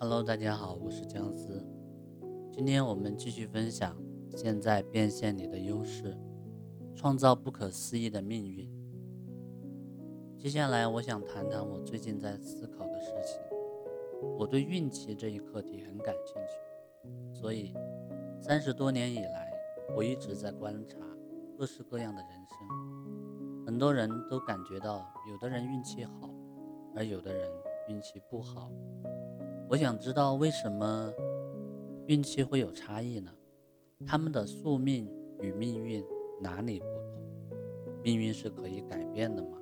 Hello，大家好，我是姜思。今天我们继续分享：现在变现你的优势，创造不可思议的命运。接下来，我想谈谈我最近在思考的事情。我对运气这一课题很感兴趣，所以三十多年以来，我一直在观察各式各样的人生。很多人都感觉到，有的人运气好，而有的人运气不好。我想知道为什么运气会有差异呢？他们的宿命与命运哪里不同？命运是可以改变的吗？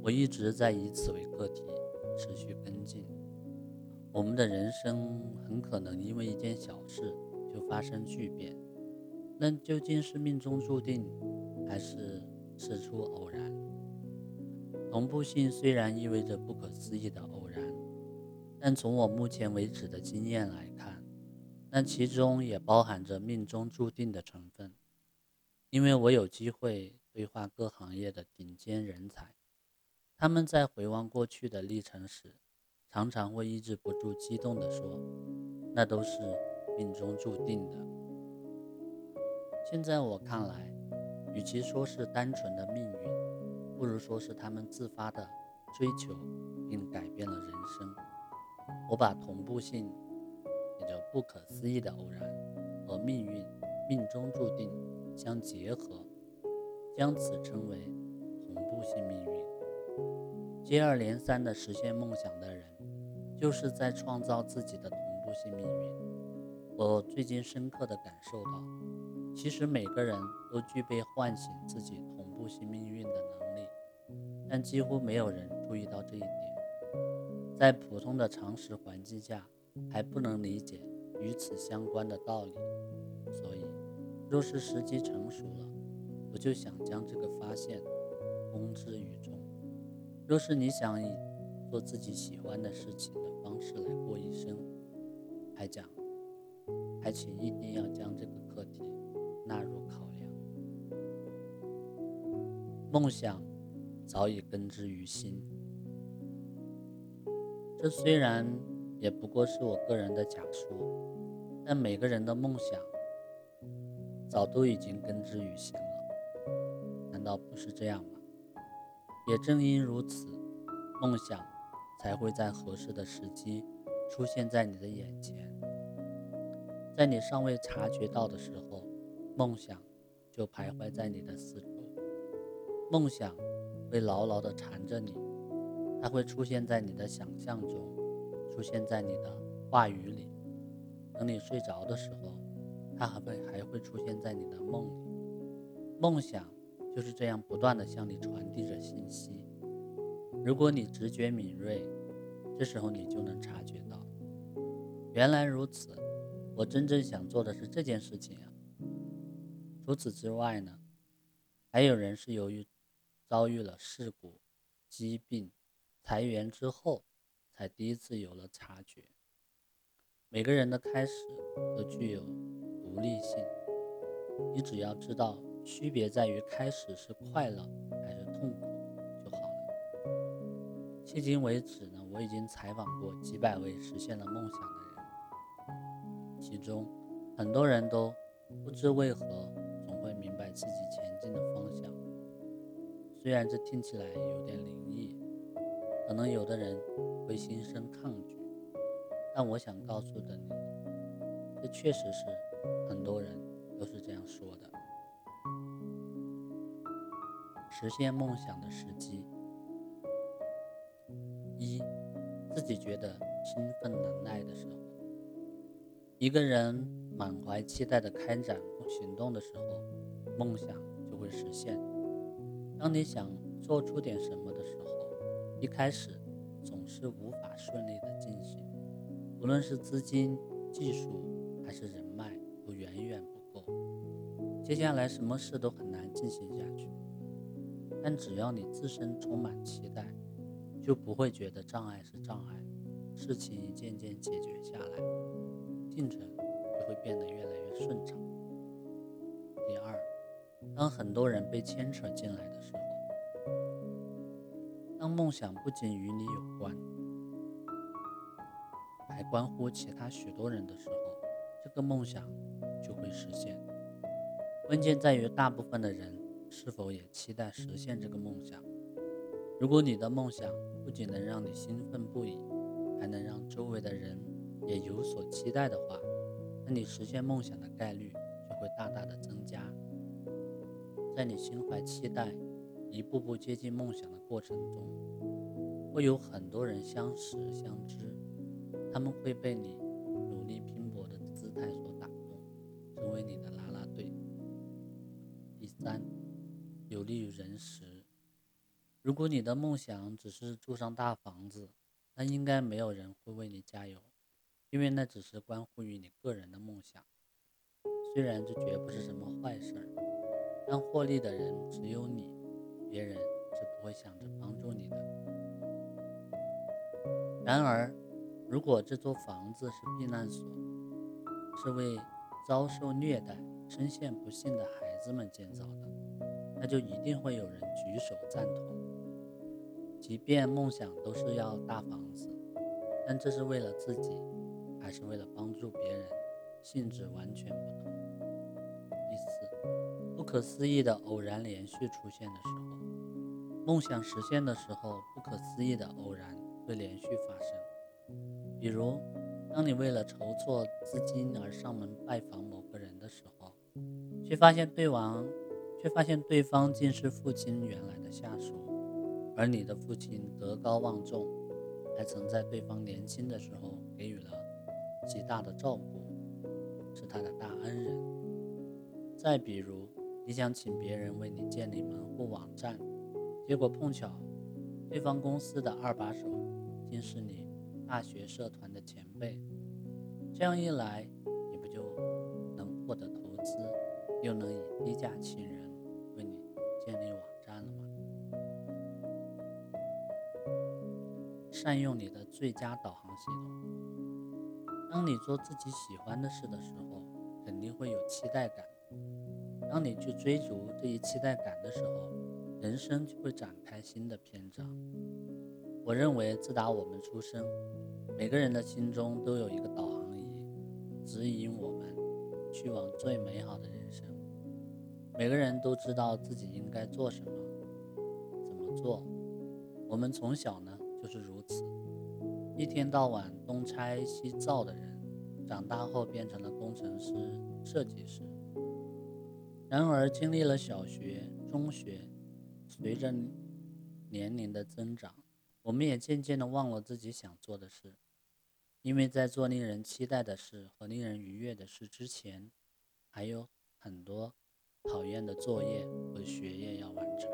我一直在以此为课题持续跟进。我们的人生很可能因为一件小事就发生巨变，那究竟是命中注定，还是事出偶然？同步性虽然意味着不可思议的。但从我目前为止的经验来看，那其中也包含着命中注定的成分。因为我有机会对话各行业的顶尖人才，他们在回望过去的历程时，常常会抑制不住激动地说：“那都是命中注定的。”现在我看来，与其说是单纯的命运，不如说是他们自发的追求并改变了人生。我把同步性，也就不可思议的偶然和命运、命中注定相结合，将此称为同步性命运。接二连三的实现梦想的人，就是在创造自己的同步性命运。我最近深刻的感受到，其实每个人都具备唤醒自己同步性命运的能力，但几乎没有人注意到这一点。在普通的常识环境下，还不能理解与此相关的道理，所以，若是时机成熟了，我就想将这个发现公之于众。若是你想以做自己喜欢的事情的方式来过一生，还讲，还请一定要将这个课题纳入考量。梦想早已根植于心。这虽然也不过是我个人的假说，但每个人的梦想早都已经根植于心了，难道不是这样吗？也正因如此，梦想才会在合适的时机出现在你的眼前，在你尚未察觉到的时候，梦想就徘徊在你的四周，梦想会牢牢地缠着你。它会出现在你的想象中，出现在你的话语里。等你睡着的时候，它还会还会出现在你的梦里。梦想就是这样不断的向你传递着信息。如果你直觉敏锐，这时候你就能察觉到，原来如此。我真正想做的是这件事情啊。除此之外呢，还有人是由于遭遇了事故、疾病。裁员之后，才第一次有了察觉。每个人的开始都具有独立性，你只要知道区别在于开始是快乐还是痛苦就好了。迄今为止呢，我已经采访过几百位实现了梦想的人，其中很多人都不知为何总会明白自己前进的方向。虽然这听起来有点灵异。可能有的人会心生抗拒，但我想告诉的你，这确实是很多人都是这样说的。实现梦想的时机：一，自己觉得兴奋能耐的时候。一个人满怀期待的开展行动的时候，梦想就会实现。当你想做出点什么的时候。一开始总是无法顺利的进行，无论是资金、技术还是人脉，都远远不够。接下来什么事都很难进行下去。但只要你自身充满期待，就不会觉得障碍是障碍，事情一件件解决下来，进程就会变得越来越顺畅。第二，当很多人被牵扯进来的时候。梦想不仅与你有关，还关乎其他许多人的时候，这个梦想就会实现。关键在于大部分的人是否也期待实现这个梦想。如果你的梦想不仅能让你兴奋不已，还能让周围的人也有所期待的话，那你实现梦想的概率就会大大的增加。在你心怀期待、一步步接近梦想的过程中，会有很多人相识相知，他们会被你努力拼搏的姿态所打动，成为你的啦啦队。第三，有利于人时。如果你的梦想只是住上大房子，那应该没有人会为你加油，因为那只是关乎于你个人的梦想。虽然这绝不是什么坏事儿，但获利的人只有你，别人是不会想着帮助你的。然而，如果这座房子是避难所，是为遭受虐待、深陷不幸的孩子们建造的，那就一定会有人举手赞同。即便梦想都是要大房子，但这是为了自己，还是为了帮助别人，性质完全不同。不可思议的偶然连续出现的时候，梦想实现的时候，不可思议的偶然会连续发生。比如，当你为了筹措资金而上门拜访某个人的时候，却发现对方，却发现对方竟是父亲原来的下属。而你的父亲德高望重，还曾在对方年轻的时候给予了极大的照顾，是他的大恩人。再比如，你想请别人为你建立门户网站，结果碰巧对方公司的二把手竟是你大学社团的前辈，这样一来，你不就能获得投资，又能以低价请人为你建立网站了吗？善用你的最佳导航系统。当你做自己喜欢的事的时候，肯定会有期待感。当你去追逐这一期待感的时候，人生就会展开新的篇章。我认为，自打我们出生，每个人的心中都有一个导航仪，指引我们去往最美好的人生。每个人都知道自己应该做什么，怎么做。我们从小呢？就是如此，一天到晚东拆西造的人，长大后变成了工程师、设计师。然而，经历了小学、中学，随着年龄的增长，我们也渐渐的忘了自己想做的事，因为在做令人期待的事和令人愉悦的事之前，还有很多讨厌的作业和学业要完成。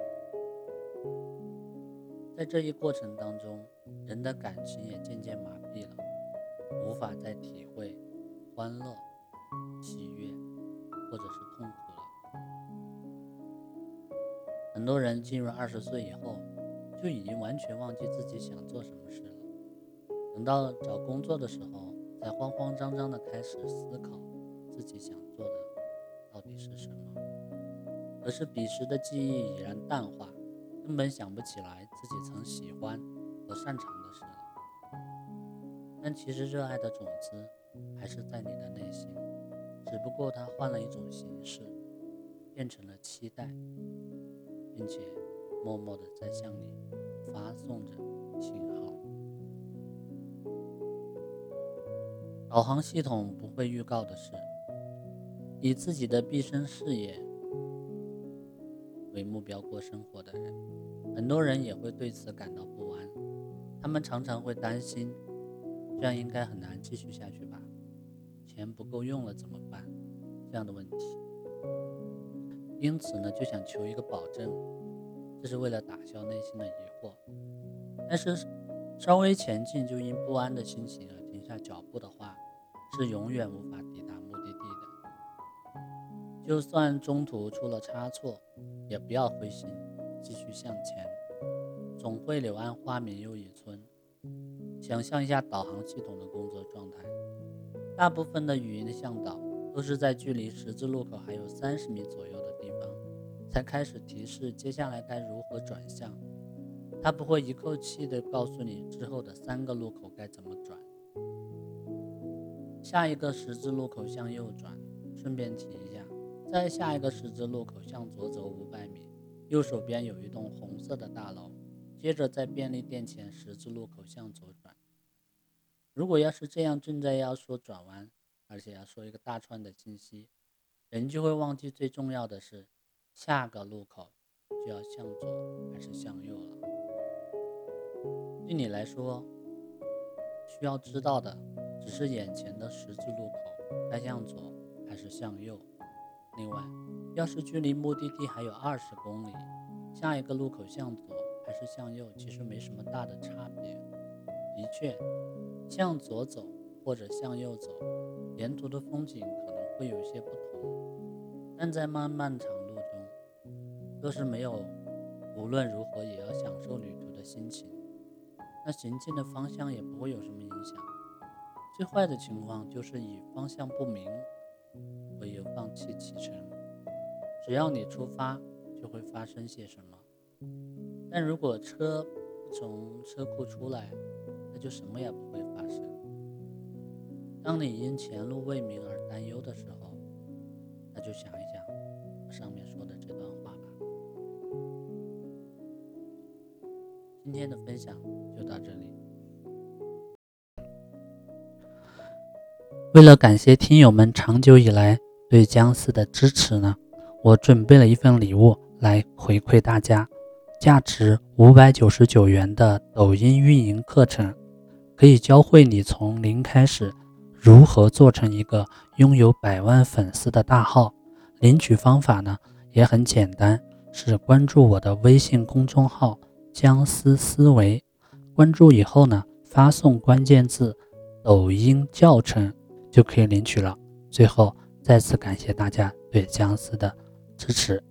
在这一过程当中，人的感情也渐渐麻痹了，无法再体会欢乐、喜悦，或者是很多人进入二十岁以后，就已经完全忘记自己想做什么事了。等到找工作的时候，才慌慌张张地开始思考自己想做的到底是什么。可是彼时的记忆已然淡化。根本想不起来自己曾喜欢和擅长的事了，但其实热爱的种子还是在你的内心，只不过它换了一种形式，变成了期待，并且默默的在向你发送着信号。导航系统不会预告的是，以自己的毕生事业。为目标过生活的人，很多人也会对此感到不安。他们常常会担心，这样应该很难继续下去吧？钱不够用了怎么办？这样的问题。因此呢，就想求一个保证，这是为了打消内心的疑惑。但是，稍微前进就因不安的心情而停下脚步的话，是永远无法抵达目的地的。就算中途出了差错。也不要灰心，继续向前，总会柳暗花明又一村。想象一下导航系统的工作状态，大部分的语音向导都是在距离十字路口还有三十米左右，才开始提示接下来该如何转向。他不会一口气的告诉你之后的三个路口该怎么转。下一个十字路口向右转。顺便提一下，在下一个十字路口向左走五百米，右手边有一栋红色的大楼。接着在便利店前十字路口向左转。如果要是这样正在要说转弯，而且要说一个大串的信息，人就会忘记最重要的是下个路口就要向左还是向右了。对你来说，需要知道的只是眼前的十字路口该向左还是向右。另外，要是距离目的地还有二十公里，下一个路口向左。还是向右，其实没什么大的差别。的确，向左走或者向右走，沿途的风景可能会有些不同，但在漫漫长，若是没有无论如何也要享受旅途的心情，那行进的方向也不会有什么影响。最坏的情况就是以方向不明为由放弃启程。只要你出发，就会发生些什么。但如果车从车库出来，那就什么也不会发生。当你因前路未明而担忧的时候，那就想今天的分享就到这里。为了感谢听友们长久以来对僵尸的支持呢，我准备了一份礼物来回馈大家。价值五百九十九元的抖音运营课程，可以教会你从零开始如何做成一个拥有百万粉丝的大号。领取方法呢也很简单，是关注我的微信公众号“僵尸思维”。关注以后呢，发送关键字“抖音教程”就可以领取了。最后再次感谢大家对僵尸的支持。